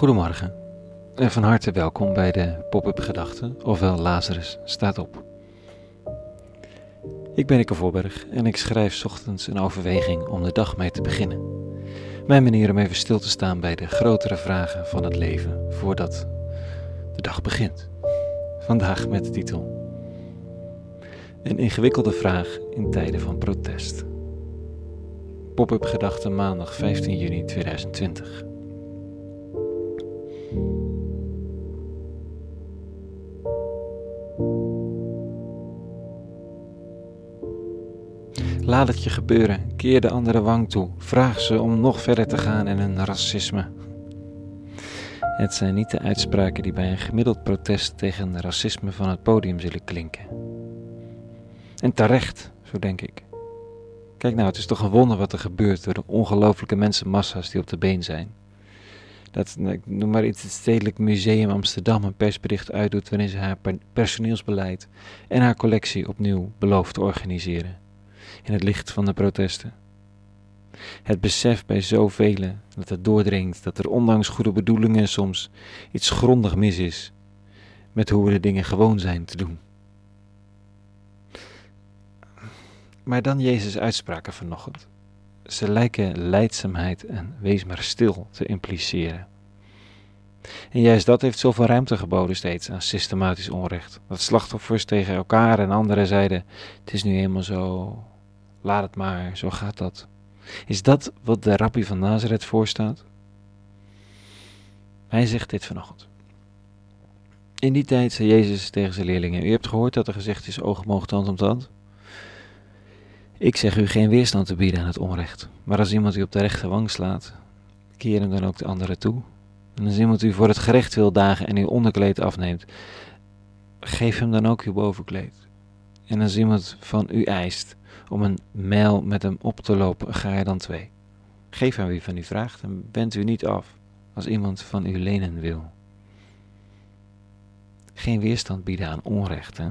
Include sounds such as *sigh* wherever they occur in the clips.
Goedemorgen en van harte welkom bij de Pop-up Gedachten, ofwel Lazarus staat op. Ik ben Ikke Voorberg en ik schrijf ochtends een overweging om de dag mee te beginnen. Mijn manier om even stil te staan bij de grotere vragen van het leven voordat de dag begint. Vandaag met de titel Een ingewikkelde vraag in tijden van protest. Pop-up Gedachten maandag 15 juni 2020. Laat het je gebeuren. Keer de andere wang toe. Vraag ze om nog verder te gaan in hun racisme. Het zijn niet de uitspraken die bij een gemiddeld protest tegen racisme van het podium zullen klinken. En terecht, zo denk ik. Kijk nou, het is toch een wonder wat er gebeurt door de ongelooflijke mensenmassa's die op de been zijn. Dat, ik noem maar iets, het Stedelijk Museum Amsterdam een persbericht uitdoet waarin ze haar personeelsbeleid en haar collectie opnieuw belooft te organiseren in het licht van de protesten. Het besef bij zoveel dat het doordringt dat er ondanks goede bedoelingen soms iets grondig mis is met hoe we de dingen gewoon zijn te doen. Maar dan Jezus' uitspraken vanochtend. Ze lijken leidzaamheid en wees maar stil te impliceren. En juist dat heeft zoveel ruimte geboden steeds aan systematisch onrecht. Dat slachtoffers tegen elkaar en anderen zeiden: Het is nu eenmaal zo, Laat het maar, zo gaat dat. Is dat wat de rabbi van Nazareth voorstaat? Hij zegt dit vanochtend. In die tijd zei Jezus tegen zijn leerlingen: U hebt gehoord dat er gezegd is: oog omhoog, tand om tand. Ik zeg u geen weerstand te bieden aan het onrecht. Maar als iemand u op de rechte wang slaat, keer hem dan ook de andere toe. En als iemand u voor het gerecht wil dagen en uw onderkleed afneemt, geef hem dan ook uw bovenkleed. En als iemand van u eist om een mijl met hem op te lopen, ga je dan twee. Geef hem wie van u vraagt en bent u niet af als iemand van u lenen wil. Geen weerstand bieden aan onrecht. Hè?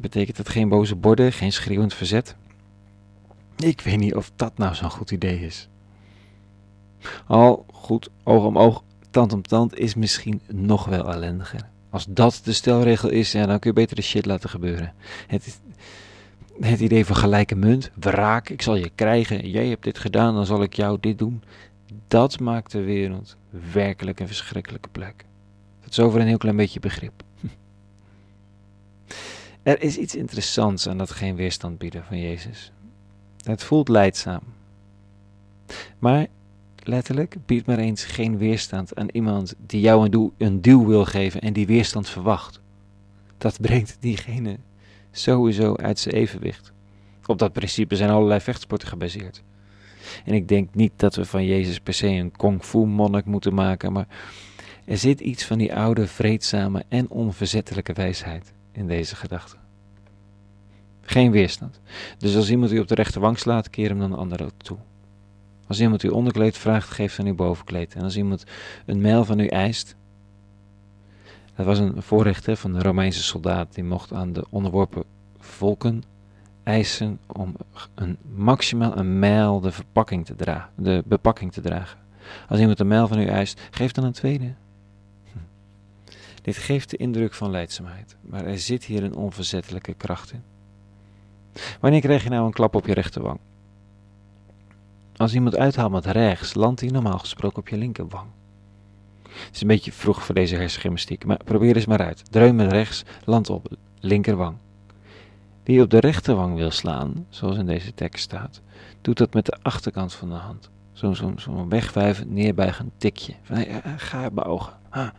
Betekent dat geen boze borden, geen schreeuwend verzet? Ik weet niet of dat nou zo'n goed idee is. Al goed, oog om oog, tand om tand is misschien nog wel ellendiger. Als dat de stelregel is, dan kun je beter de shit laten gebeuren. Het is, het idee van gelijke munt, wraak, ik zal je krijgen, jij hebt dit gedaan, dan zal ik jou dit doen. Dat maakt de wereld werkelijk een verschrikkelijke plek. Dat is over een heel klein beetje begrip. *laughs* Er is iets interessants aan dat geen weerstand bieden van Jezus. Het voelt leidzaam. Maar letterlijk, bied maar eens geen weerstand aan iemand die jou een duw wil geven en die weerstand verwacht. Dat brengt diegene sowieso uit zijn evenwicht. Op dat principe zijn allerlei vechtsporten gebaseerd. En ik denk niet dat we van Jezus per se een kung fu monnik moeten maken, maar er zit iets van die oude, vreedzame en onverzettelijke wijsheid in deze gedachte. Geen weerstand. Dus als iemand u op de rechterwang slaat, keer hem dan de andere toe. Als iemand u onderkleed vraagt, geef dan uw bovenkleed. En als iemand een mijl van u eist, dat was een voorrecht van de Romeinse soldaat. Die mocht aan de onderworpen volken eisen om een, maximaal een mijl de, verpakking te de bepakking te dragen. Als iemand een mijl van u eist, geef dan een tweede. *laughs* Dit geeft de indruk van leidzaamheid, maar er zit hier een onverzettelijke kracht in. Wanneer krijg je nou een klap op je rechterwang? Als iemand uithaalt met rechts, landt hij normaal gesproken op je linkerwang. Het is een beetje vroeg voor deze hersengymnastiek, maar probeer eens maar uit. Dreun met rechts, land op linkerwang. Wie op de rechterwang wil slaan, zoals in deze tekst staat, doet dat met de achterkant van de hand. Zo'n zo, zo wegwuivend, neerbuigend tikje. Van, hey, ga ogen. Ha.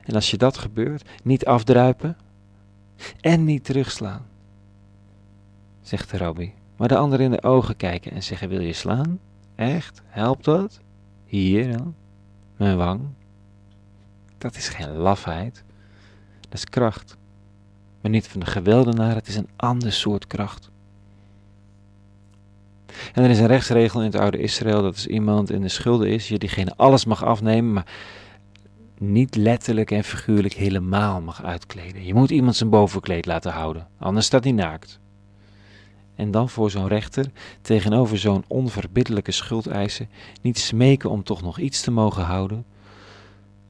En als je dat gebeurt, niet afdruipen en niet terugslaan, zegt rabbi. Maar de ander in de ogen kijken en zeggen: Wil je slaan? Echt? Helpt dat? Hier dan? Mijn wang. Dat is geen lafheid. Dat is kracht. Maar niet van de geweldenaar, het is een ander soort kracht. En er is een rechtsregel in het oude Israël dat als iemand in de schulden is, je diegene alles mag afnemen, maar niet letterlijk en figuurlijk helemaal mag uitkleden. Je moet iemand zijn bovenkleed laten houden, anders staat hij naakt. En dan voor zo'n rechter, tegenover zo'n onverbiddelijke schuldeisen, niet smeken om toch nog iets te mogen houden,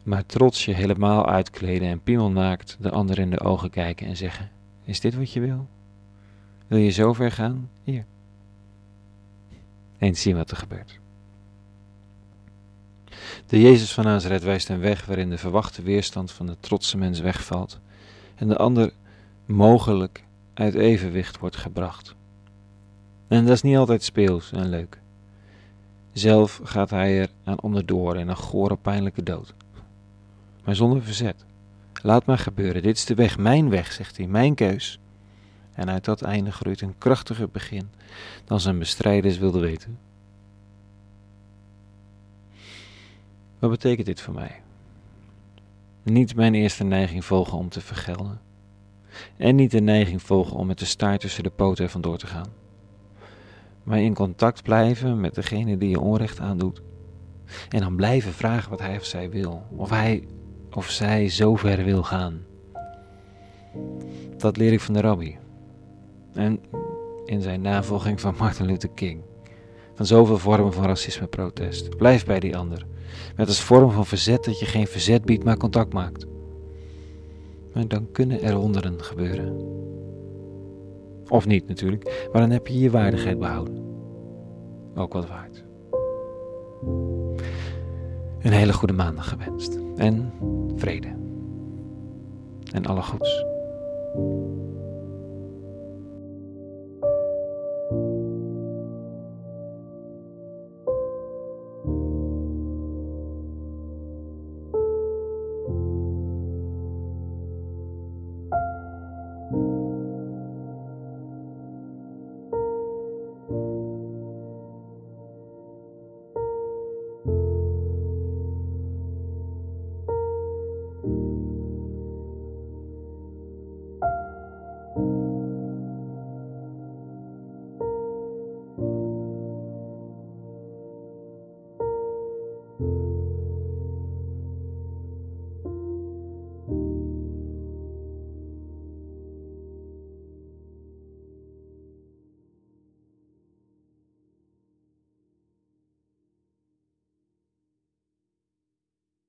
maar trots je helemaal uitkleden en piemelnaakt de ander in de ogen kijken en zeggen: Is dit wat je wil? Wil je zo ver gaan? Hier. Eens zien wat er gebeurt. De Jezus van Nazareth wijst een weg waarin de verwachte weerstand van de trotse mens wegvalt en de ander mogelijk uit evenwicht wordt gebracht. En dat is niet altijd speels en leuk. Zelf gaat hij er aan onderdoor in een gore pijnlijke dood. Maar zonder verzet. Laat maar gebeuren, dit is de weg, mijn weg, zegt hij, mijn keus. En uit dat einde groeit een krachtiger begin dan zijn bestrijders wilden weten. Wat betekent dit voor mij? Niet mijn eerste neiging volgen om te vergelden. En niet de neiging volgen om met de staart tussen de poten er vandoor te gaan. Maar in contact blijven met degene die je onrecht aandoet. En dan blijven vragen wat hij of zij wil. Of hij of zij zo ver wil gaan. Dat leer ik van de rabbi. En in zijn navolging van Martin Luther King. Van zoveel vormen van racisme-protest. Blijf bij die ander. Met als vorm van verzet dat je geen verzet biedt, maar contact maakt. Maar dan kunnen er wonderen gebeuren. Of niet natuurlijk, maar dan heb je je waardigheid behouden. Ook wat waard. Een hele goede maandag gewenst. En vrede. En alle goeds.